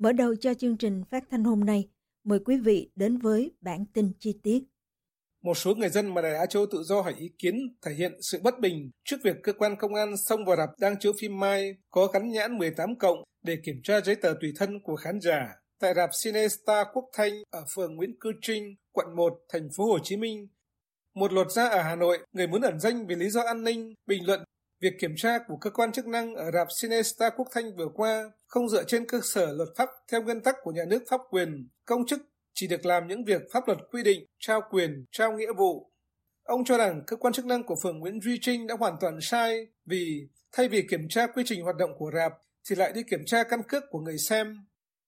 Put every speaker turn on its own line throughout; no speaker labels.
Mở đầu cho chương trình phát thanh hôm nay, mời quý vị đến với bản tin chi tiết.
Một số người dân mà Đài Á Châu tự do hỏi ý kiến thể hiện sự bất bình trước việc cơ quan công an xông vào rạp đang chiếu phim Mai có gắn nhãn 18 cộng để kiểm tra giấy tờ tùy thân của khán giả tại rạp Cinestar Quốc Thanh ở phường Nguyễn Cư Trinh, quận 1, thành phố Hồ Chí Minh. Một luật gia ở Hà Nội, người muốn ẩn danh vì lý do an ninh, bình luận việc kiểm tra của cơ quan chức năng ở rạp Cinestar Quốc Thanh vừa qua không dựa trên cơ sở luật pháp theo nguyên tắc của nhà nước pháp quyền, công chức chỉ được làm những việc pháp luật quy định, trao quyền, trao nghĩa vụ. Ông cho rằng cơ quan chức năng của phường Nguyễn Duy Trinh đã hoàn toàn sai vì thay vì kiểm tra quy trình hoạt động của rạp thì lại đi kiểm tra căn cước của người xem.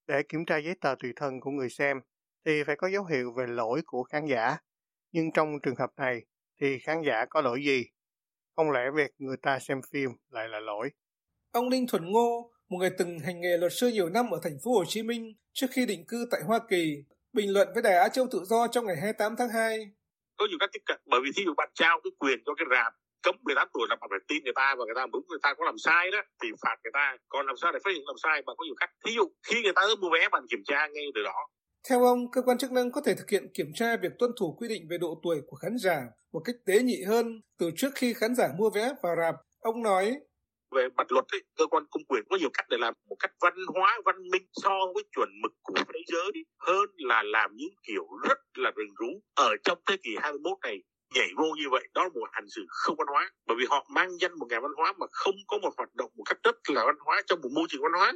Để kiểm tra giấy tờ tùy thân của người xem thì phải có dấu hiệu về lỗi của khán giả. Nhưng trong trường hợp này thì khán giả có lỗi gì? Không lẽ việc người ta xem phim lại là lỗi?
Ông Đinh Thuần Ngô, một người từng hành nghề luật sư nhiều năm ở thành phố Hồ Chí Minh trước khi định cư tại Hoa Kỳ, bình luận với Đài Á Châu Tự Do trong ngày 28 tháng 2.
Có nhiều cách tiếp cận bởi vì thí dụ bạn trao cái quyền cho cái rạp cấm 18 tuổi là bạn phải tin người ta và người ta đúng người ta có làm sai đó thì phạt người ta còn làm sao để phát hiện làm sai bạn có nhiều cách thí dụ khi người ta mua vé bạn kiểm tra ngay từ đó
theo ông, cơ quan chức năng có thể thực hiện kiểm tra việc tuân thủ quy định về độ tuổi của khán giả một cách tế nhị hơn từ trước khi khán giả mua vé vào rạp. Ông nói,
về mặt luật ấy, cơ quan công quyền có nhiều cách để làm một cách văn hóa văn minh so với chuẩn mực của thế giới hơn là làm những kiểu rất là rừng rú. Ở trong thế kỷ 21 này nhảy vô như vậy đó là một hành xử không văn hóa. Bởi vì họ mang danh một ngày văn hóa mà không có một hoạt động một cách rất là văn hóa trong một môi trường văn hóa.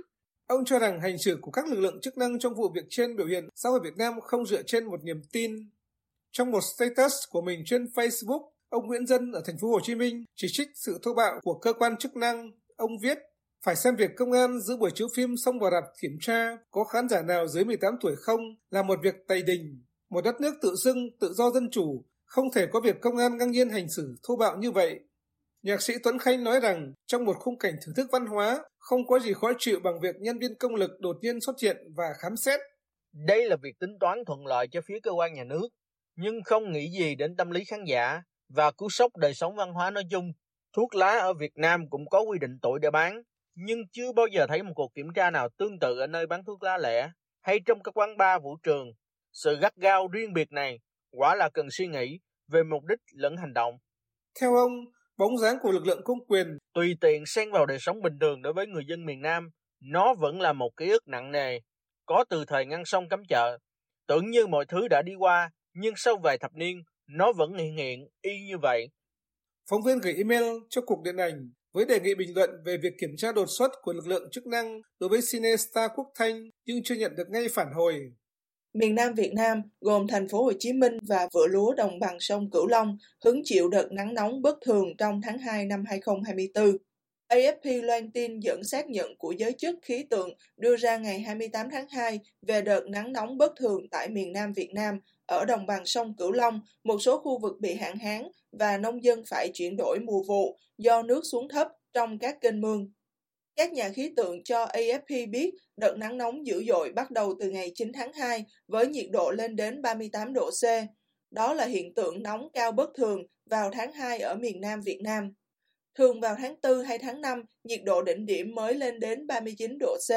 Ông cho rằng hành xử của các lực lượng chức năng trong vụ việc trên biểu hiện xã hội Việt Nam không dựa trên một niềm tin. Trong một status của mình trên Facebook, ông Nguyễn Dân ở thành phố Hồ Chí Minh chỉ trích sự thô bạo của cơ quan chức năng. Ông viết, phải xem việc công an giữ buổi chiếu phim xong vào rạp kiểm tra có khán giả nào dưới 18 tuổi không là một việc tày đình. Một đất nước tự xưng, tự do dân chủ, không thể có việc công an ngang nhiên hành xử thô bạo như vậy. Nhạc sĩ Tuấn Khanh nói rằng trong một khung cảnh thưởng thức văn hóa, không có gì khó chịu bằng việc nhân viên công lực đột nhiên xuất hiện và khám xét.
Đây là việc tính toán thuận lợi cho phía cơ quan nhà nước, nhưng không nghĩ gì đến tâm lý khán giả và cú sốc đời sống văn hóa nói chung. Thuốc lá ở Việt Nam cũng có quy định tuổi để bán, nhưng chưa bao giờ thấy một cuộc kiểm tra nào tương tự ở nơi bán thuốc lá lẻ hay trong các quán bar vũ trường. Sự gắt gao riêng biệt này quả là cần suy nghĩ về mục đích lẫn hành động.
Theo ông, bóng dáng của lực lượng công quyền
tùy tiện xen vào đời sống bình thường đối với người dân miền Nam, nó vẫn là một ký ức nặng nề, có từ thời ngăn sông cấm chợ. Tưởng như mọi thứ đã đi qua, nhưng sau vài thập niên, nó vẫn hiện hiện y như vậy.
Phóng viên gửi email cho Cục Điện ảnh với đề nghị bình luận về việc kiểm tra đột xuất của lực lượng chức năng đối với Cinestar Quốc Thanh nhưng chưa nhận được ngay phản hồi.
Miền Nam Việt Nam gồm thành phố Hồ Chí Minh và vựa lúa đồng bằng sông Cửu Long hứng chịu đợt nắng nóng bất thường trong tháng 2 năm 2024. AFP loan tin dẫn xác nhận của giới chức khí tượng đưa ra ngày 28 tháng 2 về đợt nắng nóng bất thường tại miền Nam Việt Nam ở đồng bằng sông Cửu Long, một số khu vực bị hạn hán và nông dân phải chuyển đổi mùa vụ do nước xuống thấp trong các kênh mương. Các nhà khí tượng cho AFP biết đợt nắng nóng dữ dội bắt đầu từ ngày 9 tháng 2 với nhiệt độ lên đến 38 độ C. Đó là hiện tượng nóng cao bất thường vào tháng 2 ở miền Nam Việt Nam. Thường vào tháng 4 hay tháng 5, nhiệt độ đỉnh điểm mới lên đến 39 độ C.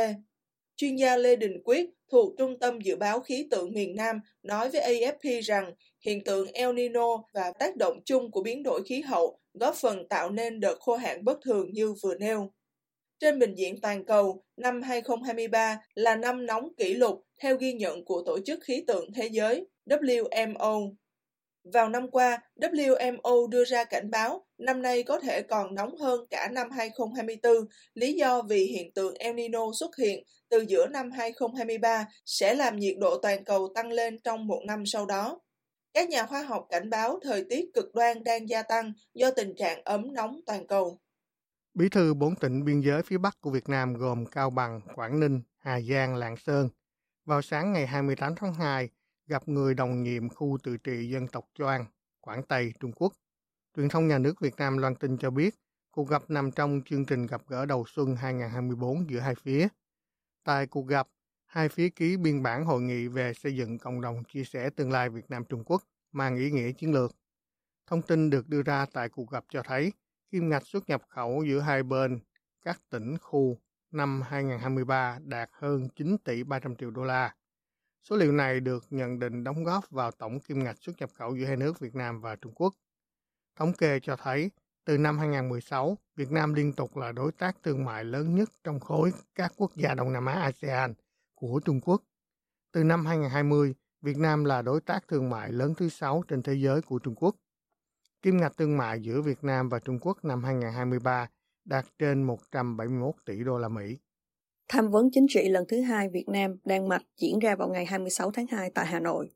Chuyên gia Lê Đình Quyết thuộc Trung tâm Dự báo Khí tượng miền Nam nói với AFP rằng hiện tượng El Nino và tác động chung của biến đổi khí hậu góp phần tạo nên đợt khô hạn bất thường như vừa nêu. Trên bình diện toàn cầu, năm 2023 là năm nóng kỷ lục theo ghi nhận của Tổ chức Khí tượng Thế giới WMO. Vào năm qua, WMO đưa ra cảnh báo năm nay có thể còn nóng hơn cả năm 2024, lý do vì hiện tượng El Nino xuất hiện từ giữa năm 2023 sẽ làm nhiệt độ toàn cầu tăng lên trong một năm sau đó. Các nhà khoa học cảnh báo thời tiết cực đoan đang gia tăng do tình trạng ấm nóng toàn cầu.
Bí thư bốn tỉnh biên giới phía Bắc của Việt Nam gồm Cao Bằng, Quảng Ninh, Hà Giang, Lạng Sơn. Vào sáng ngày 28 tháng 2, gặp người đồng nhiệm khu tự trị dân tộc Choang, Quảng Tây, Trung Quốc. Truyền thông nhà nước Việt Nam loan tin cho biết, cuộc gặp nằm trong chương trình gặp gỡ đầu xuân 2024 giữa hai phía. Tại cuộc gặp, hai phía ký biên bản hội nghị về xây dựng cộng đồng chia sẻ tương lai Việt Nam Trung Quốc mang ý nghĩa chiến lược. Thông tin được đưa ra tại cuộc gặp cho thấy kim ngạch xuất nhập khẩu giữa hai bên các tỉnh khu năm 2023 đạt hơn 9 tỷ 300 triệu đô la. Số liệu này được nhận định đóng góp vào tổng kim ngạch xuất nhập khẩu giữa hai nước Việt Nam và Trung Quốc. Thống kê cho thấy, từ năm 2016, Việt Nam liên tục là đối tác thương mại lớn nhất trong khối các quốc gia Đông Nam Á ASEAN của Trung Quốc. Từ năm 2020, Việt Nam là đối tác thương mại lớn thứ sáu trên thế giới của Trung Quốc. Kim ngạch thương mại giữa Việt Nam và Trung Quốc năm 2023 đạt trên 171 tỷ đô la Mỹ.
Tham vấn chính trị lần thứ hai Việt Nam Đan Mạch diễn ra vào ngày 26 tháng 2 tại Hà Nội.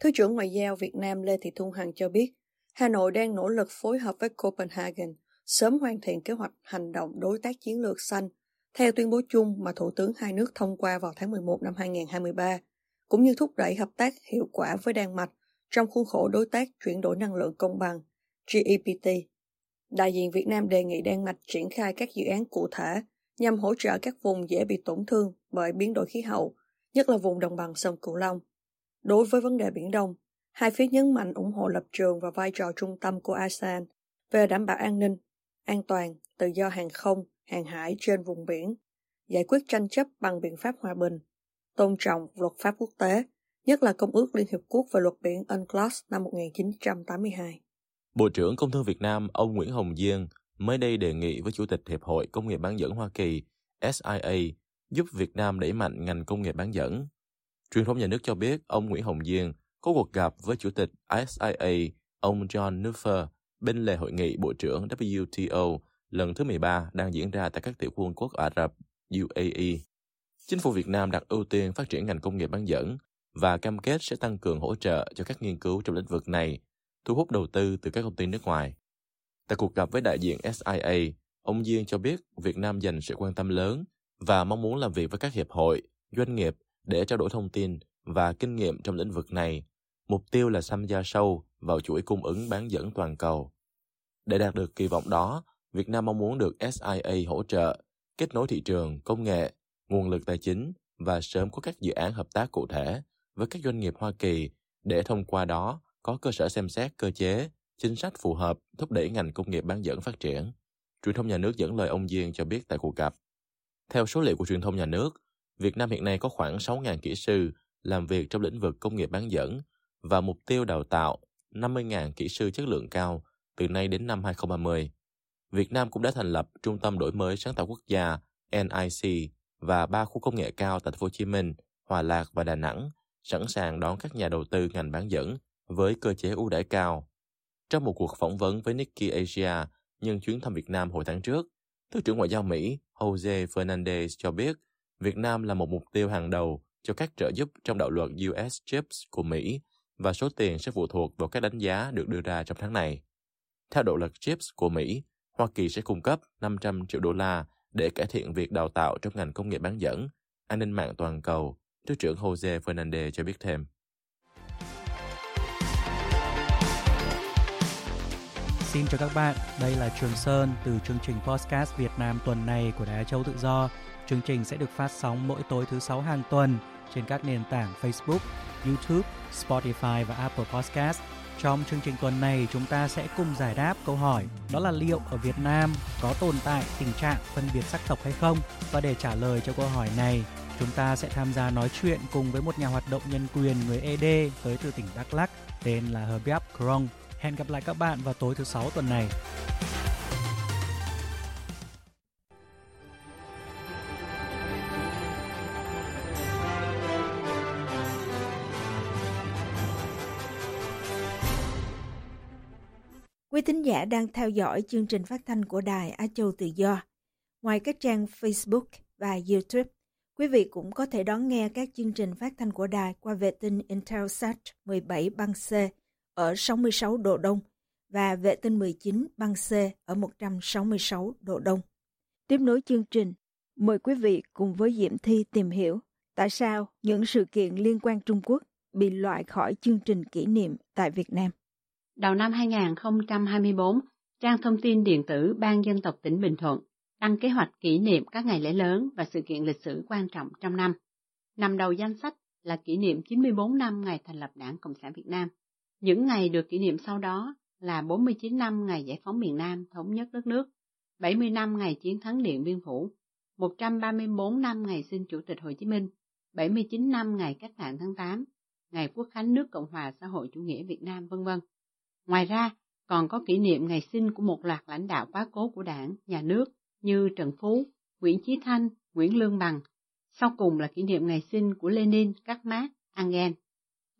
Thứ trưởng Ngoại giao Việt Nam Lê Thị Thu Hằng cho biết, Hà Nội đang nỗ lực phối hợp với Copenhagen sớm hoàn thiện kế hoạch hành động đối tác chiến lược xanh theo tuyên bố chung mà Thủ tướng hai nước thông qua vào tháng 11 năm 2023, cũng như thúc đẩy hợp tác hiệu quả với Đan Mạch trong khuôn khổ đối tác chuyển đổi năng lượng công bằng GEPT. Đại diện Việt Nam đề nghị Đan Mạch triển khai các dự án cụ thể nhằm hỗ trợ các vùng dễ bị tổn thương bởi biến đổi khí hậu, nhất là vùng đồng bằng sông Cửu Long. Đối với vấn đề Biển Đông, hai phía nhấn mạnh ủng hộ lập trường và vai trò trung tâm của ASEAN về đảm bảo an ninh, an toàn, tự do hàng không, hàng hải trên vùng biển, giải quyết tranh chấp bằng biện pháp hòa bình, tôn trọng luật pháp quốc tế, nhất là Công ước Liên Hiệp Quốc về luật biển UNCLOS năm 1982.
Bộ trưởng Công thương Việt Nam ông Nguyễn Hồng Diên mới đây đề nghị với Chủ tịch Hiệp hội Công nghiệp bán dẫn Hoa Kỳ SIA giúp Việt Nam đẩy mạnh ngành công nghiệp bán dẫn. Truyền thông nhà nước cho biết ông Nguyễn Hồng Diên có cuộc gặp với Chủ tịch SIA ông John Nuffer bên lề hội nghị Bộ trưởng WTO lần thứ 13 đang diễn ra tại các tiểu vương quốc Ả Rập UAE. Chính phủ Việt Nam đặt ưu tiên phát triển ngành công nghiệp bán dẫn và cam kết sẽ tăng cường hỗ trợ cho các nghiên cứu trong lĩnh vực này, thu hút đầu tư từ các công ty nước ngoài. Tại cuộc gặp với đại diện SIA, ông Diên cho biết Việt Nam dành sự quan tâm lớn và mong muốn làm việc với các hiệp hội, doanh nghiệp để trao đổi thông tin và kinh nghiệm trong lĩnh vực này. Mục tiêu là tham gia sâu vào chuỗi cung ứng bán dẫn toàn cầu. Để đạt được kỳ vọng đó, Việt Nam mong muốn được SIA hỗ trợ, kết nối thị trường, công nghệ, nguồn lực tài chính và sớm có các dự án hợp tác cụ thể với các doanh nghiệp Hoa Kỳ để thông qua đó có cơ sở xem xét cơ chế, chính sách phù hợp thúc đẩy ngành công nghiệp bán dẫn phát triển. Truyền thông nhà nước dẫn lời ông Diên cho biết tại cuộc gặp. Theo số liệu của truyền thông nhà nước, Việt Nam hiện nay có khoảng 6.000 kỹ sư làm việc trong lĩnh vực công nghiệp bán dẫn và mục tiêu đào tạo 50.000 kỹ sư chất lượng cao từ nay đến năm 2030. Việt Nam cũng đã thành lập Trung tâm Đổi mới Sáng tạo Quốc gia NIC và ba khu công nghệ cao tại Thành phố Hồ Chí Minh, Hòa Lạc và Đà Nẵng, sẵn sàng đón các nhà đầu tư ngành bán dẫn với cơ chế ưu đãi cao. Trong một cuộc phỏng vấn với Nikkei Asia nhân chuyến thăm Việt Nam hồi tháng trước, Thứ trưởng Ngoại giao Mỹ Jose Fernandez cho biết Việt Nam là một mục tiêu hàng đầu cho các trợ giúp trong đạo luật US CHIPS của Mỹ và số tiền sẽ phụ thuộc vào các đánh giá được đưa ra trong tháng này. Theo đạo luật CHIPS của Mỹ, Hoa Kỳ sẽ cung cấp 500 triệu đô la để cải thiện việc đào tạo trong ngành công nghiệp bán dẫn, an ninh mạng toàn cầu, Thứ trưởng Jose Fernandez cho biết thêm.
Xin chào các bạn, đây là Trường Sơn từ chương trình Podcast Việt Nam tuần này của Đài Châu Tự Do. Chương trình sẽ được phát sóng mỗi tối thứ sáu hàng tuần trên các nền tảng Facebook, YouTube, Spotify và Apple Podcast. Trong chương trình tuần này, chúng ta sẽ cùng giải đáp câu hỏi đó là liệu ở Việt Nam có tồn tại tình trạng phân biệt sắc tộc hay không? Và để trả lời cho câu hỏi này, chúng ta sẽ tham gia nói chuyện cùng với một nhà hoạt động nhân quyền người ED tới từ tỉnh Đắk Lắk tên là Herbiap Krong. Hẹn gặp lại các bạn vào tối thứ sáu tuần này.
Quý thính giả đang theo dõi chương trình phát thanh của Đài Á Châu Tự Do. Ngoài các trang Facebook và YouTube, quý vị cũng có thể đón nghe các chương trình phát thanh của Đài qua vệ tinh Intelsat 17 băng C ở 66 độ Đông và vệ tinh 19 băng C ở 166 độ Đông. Tiếp nối chương trình, mời quý vị cùng với Diệm Thi tìm hiểu tại sao những sự kiện liên quan Trung Quốc bị loại khỏi chương trình kỷ niệm tại Việt Nam.
Đầu năm 2024, trang thông tin điện tử Ban dân tộc tỉnh Bình Thuận đăng kế hoạch kỷ niệm các ngày lễ lớn và sự kiện lịch sử quan trọng trong năm. Nằm đầu danh sách là kỷ niệm 94 năm ngày thành lập Đảng Cộng sản Việt Nam. Những ngày được kỷ niệm sau đó là 49 năm ngày giải phóng miền Nam thống nhất đất nước, 70 năm ngày chiến thắng Điện Biên Phủ, 134 năm ngày sinh Chủ tịch Hồ Chí Minh, 79 năm ngày cách mạng tháng 8, ngày quốc khánh nước Cộng hòa xã hội chủ nghĩa Việt Nam vân vân. Ngoài ra, còn có kỷ niệm ngày sinh của một loạt lãnh đạo quá cố của đảng, nhà nước như Trần Phú, Nguyễn Chí Thanh, Nguyễn Lương Bằng. Sau cùng là kỷ niệm ngày sinh của Lenin, Các Mác, Engel.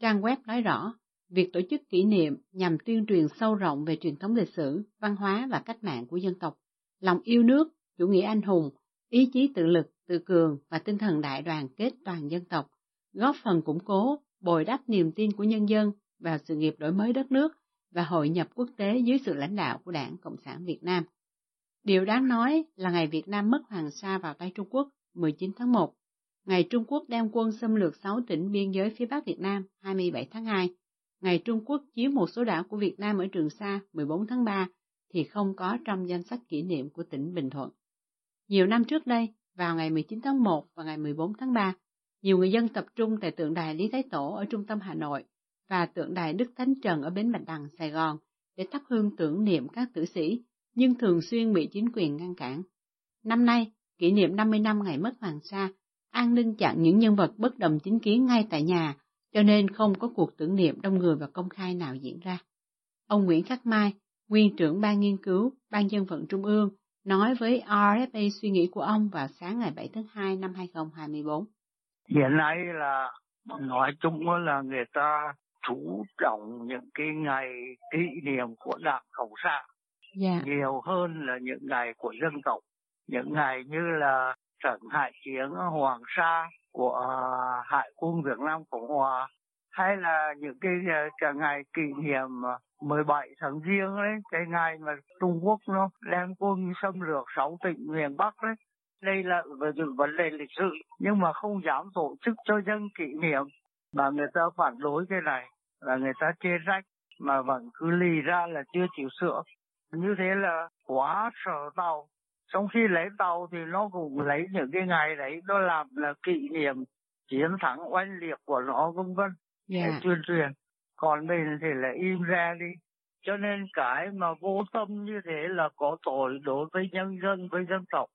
Trang web nói rõ, việc tổ chức kỷ niệm nhằm tuyên truyền sâu rộng về truyền thống lịch sử, văn hóa và cách mạng của dân tộc, lòng yêu nước, chủ nghĩa anh hùng, ý chí tự lực, tự cường và tinh thần đại đoàn kết toàn dân tộc, góp phần củng cố, bồi đắp niềm tin của nhân dân vào sự nghiệp đổi mới đất nước và hội nhập quốc tế dưới sự lãnh đạo của Đảng Cộng sản Việt Nam. Điều đáng nói là ngày Việt Nam mất Hoàng Sa vào tay Trung Quốc 19 tháng 1, ngày Trung Quốc đem quân xâm lược 6 tỉnh biên giới phía Bắc Việt Nam 27 tháng 2, ngày Trung Quốc chiếm một số đảo của Việt Nam ở Trường Sa 14 tháng 3 thì không có trong danh sách kỷ niệm của tỉnh Bình Thuận. Nhiều năm trước đây, vào ngày 19 tháng 1 và ngày 14 tháng 3, nhiều người dân tập trung tại tượng đài Lý Thái Tổ ở trung tâm Hà Nội và tượng đài Đức Thánh Trần ở Bến Bạch Đằng, Sài Gòn để thắp hương tưởng niệm các tử sĩ, nhưng thường xuyên bị chính quyền ngăn cản. Năm nay, kỷ niệm 50 năm ngày mất Hoàng Sa, an ninh chặn những nhân vật bất đồng chính kiến ngay tại nhà, cho nên không có cuộc tưởng niệm đông người và công khai nào diễn ra. Ông Nguyễn Khắc Mai, nguyên trưởng ban nghiên cứu, ban dân vận trung ương, nói với RFA suy nghĩ của ông vào sáng ngày 7 tháng 2 năm 2024.
Hiện nay là nói chung là người ta chú trọng những cái ngày kỷ niệm của Đảng Cộng sản
yeah.
Dạ. nhiều hơn là những ngày của dân tộc. Những ngày như là trận hải chiến Hoàng Sa của à, Hải quân Việt Nam Cộng Hòa hay là những cái, à, cả ngày kỷ niệm à, 17 tháng riêng đấy, cái ngày mà Trung Quốc nó đem quân xâm lược sáu tỉnh miền Bắc đấy. Đây là những vấn đề lịch sử, nhưng mà không dám tổ chức cho dân kỷ niệm. Mà người ta phản đối cái này là người ta chê rách mà vẫn cứ lì ra là chưa chịu sửa. Như thế là quá sợ tàu trong khi lấy tàu thì nó cũng lấy những cái ngày đấy nó làm là kỷ niệm chiến thắng oanh liệt của nó vân vân.
Yeah.
để tuyên truyền. Còn mình thì là im ra đi. Cho nên cái mà vô tâm như thế là có tội đối với nhân dân với dân tộc.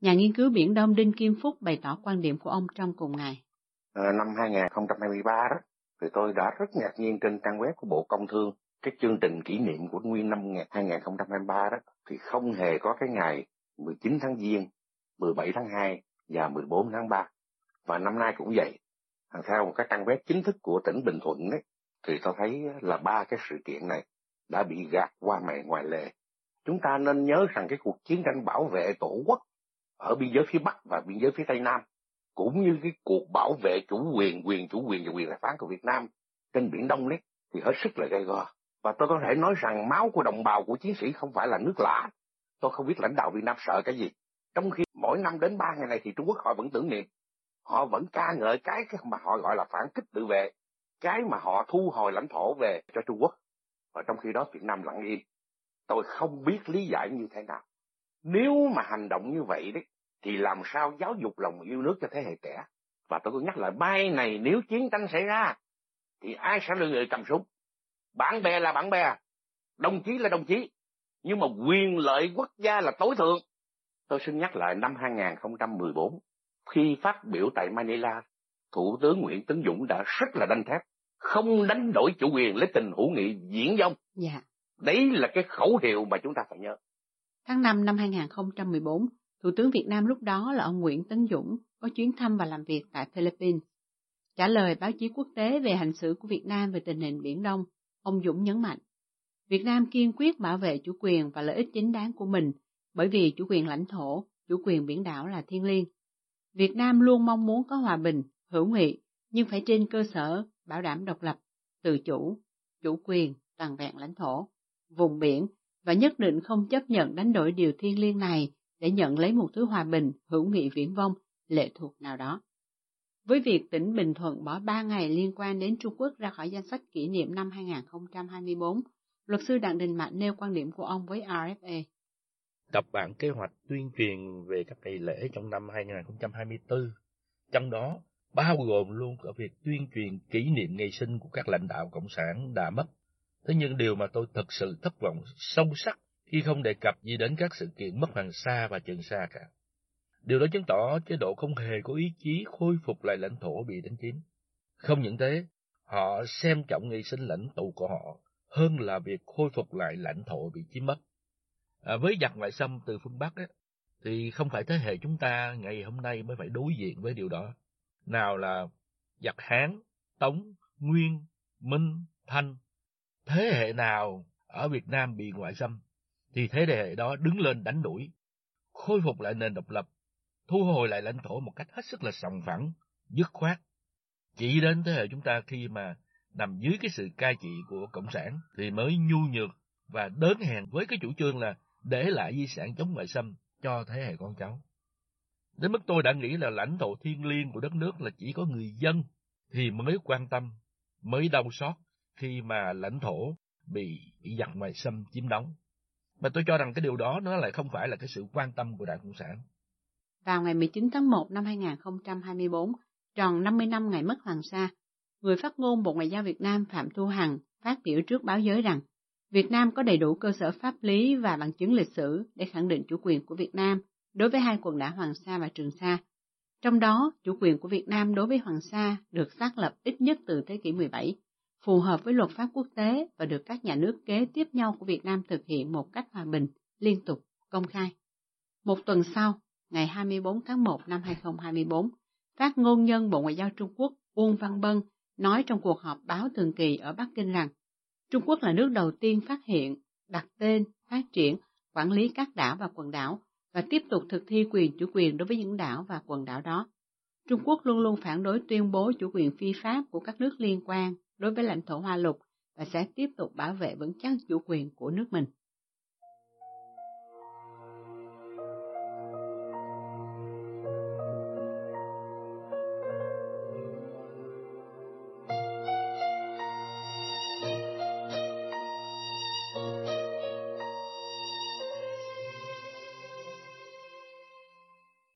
Nhà nghiên cứu Biển Đông Đinh Kim Phúc bày tỏ quan điểm của ông trong cùng ngày.
À, năm 2023 đó, thì tôi đã rất ngạc nhiên trên trang web của Bộ Công Thương. Cái chương trình kỷ niệm của nguyên năm 2023 đó thì không hề có cái ngày 19 tháng Giêng, 17 tháng 2 và 14 tháng 3. Và năm nay cũng vậy. Theo một cái trang web chính thức của tỉnh Bình Thuận ấy, thì tôi thấy là ba cái sự kiện này đã bị gạt qua mẹ ngoài lề. Chúng ta nên nhớ rằng cái cuộc chiến tranh bảo vệ tổ quốc ở biên giới phía Bắc và biên giới phía Tây Nam, cũng như cái cuộc bảo vệ chủ quyền, quyền chủ quyền và quyền giải phán của Việt Nam trên Biển Đông đấy, thì hết sức là gây go. Và tôi có thể nói rằng máu của đồng bào của chiến sĩ không phải là nước lã. Tôi không biết lãnh đạo Việt Nam sợ cái gì. Trong khi mỗi năm đến ba ngày này thì Trung Quốc họ vẫn tưởng niệm. Họ vẫn ca ngợi cái mà họ gọi là phản kích tự vệ. Cái mà họ thu hồi lãnh thổ về cho Trung Quốc. Và trong khi đó Việt Nam lặng im. Tôi không biết lý giải như thế nào. Nếu mà hành động như vậy đấy, thì làm sao giáo dục lòng yêu nước cho thế hệ trẻ. Và tôi cứ nhắc lại mai này nếu chiến tranh xảy ra, thì ai sẽ là người cầm súng? bạn bè là bạn bè đồng chí là đồng chí nhưng mà quyền lợi quốc gia là tối thượng tôi xin nhắc lại năm 2014 khi phát biểu tại Manila thủ tướng Nguyễn Tấn Dũng đã rất là đanh thép không đánh đổi chủ quyền lấy tình hữu nghị diễn dông
dạ.
đấy là cái khẩu hiệu mà chúng ta phải nhớ
tháng 5 năm 2014 Thủ tướng Việt Nam lúc đó là ông Nguyễn Tấn Dũng có chuyến thăm và làm việc tại Philippines. Trả lời báo chí quốc tế về hành xử của Việt Nam về tình hình Biển Đông, Ông Dũng nhấn mạnh, Việt Nam kiên quyết bảo vệ chủ quyền và lợi ích chính đáng của mình, bởi vì chủ quyền lãnh thổ, chủ quyền biển đảo là thiêng liêng. Việt Nam luôn mong muốn có hòa bình, hữu nghị, nhưng phải trên cơ sở bảo đảm độc lập, tự chủ, chủ quyền, toàn vẹn lãnh thổ, vùng biển và nhất định không chấp nhận đánh đổi điều thiêng liêng này để nhận lấy một thứ hòa bình, hữu nghị viễn vông, lệ thuộc nào đó. Với việc tỉnh Bình Thuận bỏ 3 ngày liên quan đến Trung Quốc ra khỏi danh sách kỷ niệm năm 2024, luật sư Đặng Đình Mạnh nêu quan điểm của ông với RFA.
Đọc bản kế hoạch tuyên truyền về các ngày lễ trong năm 2024, trong đó bao gồm luôn cả việc tuyên truyền kỷ niệm ngày sinh của các lãnh đạo Cộng sản đã mất. Thế nhưng điều mà tôi thật sự thất vọng sâu sắc khi không đề cập gì đến các sự kiện mất Hoàng Sa và Trường Sa cả. Điều đó chứng tỏ chế độ không hề có ý chí khôi phục lại lãnh thổ bị đánh chiếm. Không những thế, họ xem trọng ngày sinh lãnh tụ của họ hơn là việc khôi phục lại lãnh thổ bị chiếm mất. À, với giặc ngoại xâm từ phương Bắc, ấy, thì không phải thế hệ chúng ta ngày hôm nay mới phải đối diện với điều đó. Nào là giặc Hán, Tống, Nguyên, Minh, Thanh. Thế hệ nào ở Việt Nam bị ngoại xâm, thì thế hệ đó đứng lên đánh đuổi, khôi phục lại nền độc lập, thu hồi lại lãnh thổ một cách hết sức là sòng phẳng, dứt khoát. Chỉ đến thế hệ chúng ta khi mà nằm dưới cái sự cai trị của Cộng sản thì mới nhu nhược và đớn hèn với cái chủ trương là để lại di sản chống ngoại xâm cho thế hệ con cháu. Đến mức tôi đã nghĩ là lãnh thổ thiên liêng của đất nước là chỉ có người dân thì mới quan tâm, mới đau xót khi mà lãnh thổ bị, bị giặc ngoại xâm chiếm đóng. Mà tôi cho rằng cái điều đó nó lại không phải là cái sự quan tâm của Đảng Cộng sản.
Vào ngày 19 tháng 1 năm 2024, tròn 50 năm ngày mất Hoàng Sa, người phát ngôn Bộ Ngoại giao Việt Nam Phạm Thu Hằng phát biểu trước báo giới rằng Việt Nam có đầy đủ cơ sở pháp lý và bằng chứng lịch sử để khẳng định chủ quyền của Việt Nam đối với hai quần đảo Hoàng Sa và Trường Sa. Trong đó, chủ quyền của Việt Nam đối với Hoàng Sa được xác lập ít nhất từ thế kỷ 17, phù hợp với luật pháp quốc tế và được các nhà nước kế tiếp nhau của Việt Nam thực hiện một cách hòa bình, liên tục, công khai. Một tuần sau, ngày 24 tháng 1 năm 2024, phát ngôn nhân Bộ Ngoại giao Trung Quốc Uông Văn Bân nói trong cuộc họp báo thường kỳ ở Bắc Kinh rằng Trung Quốc là nước đầu tiên phát hiện, đặt tên, phát triển, quản lý các đảo và quần đảo và tiếp tục thực thi quyền chủ quyền đối với những đảo và quần đảo đó. Trung Quốc luôn luôn phản đối tuyên bố chủ quyền phi pháp của các nước liên quan đối với lãnh thổ Hoa Lục và sẽ tiếp tục bảo vệ vững chắc chủ quyền của nước mình.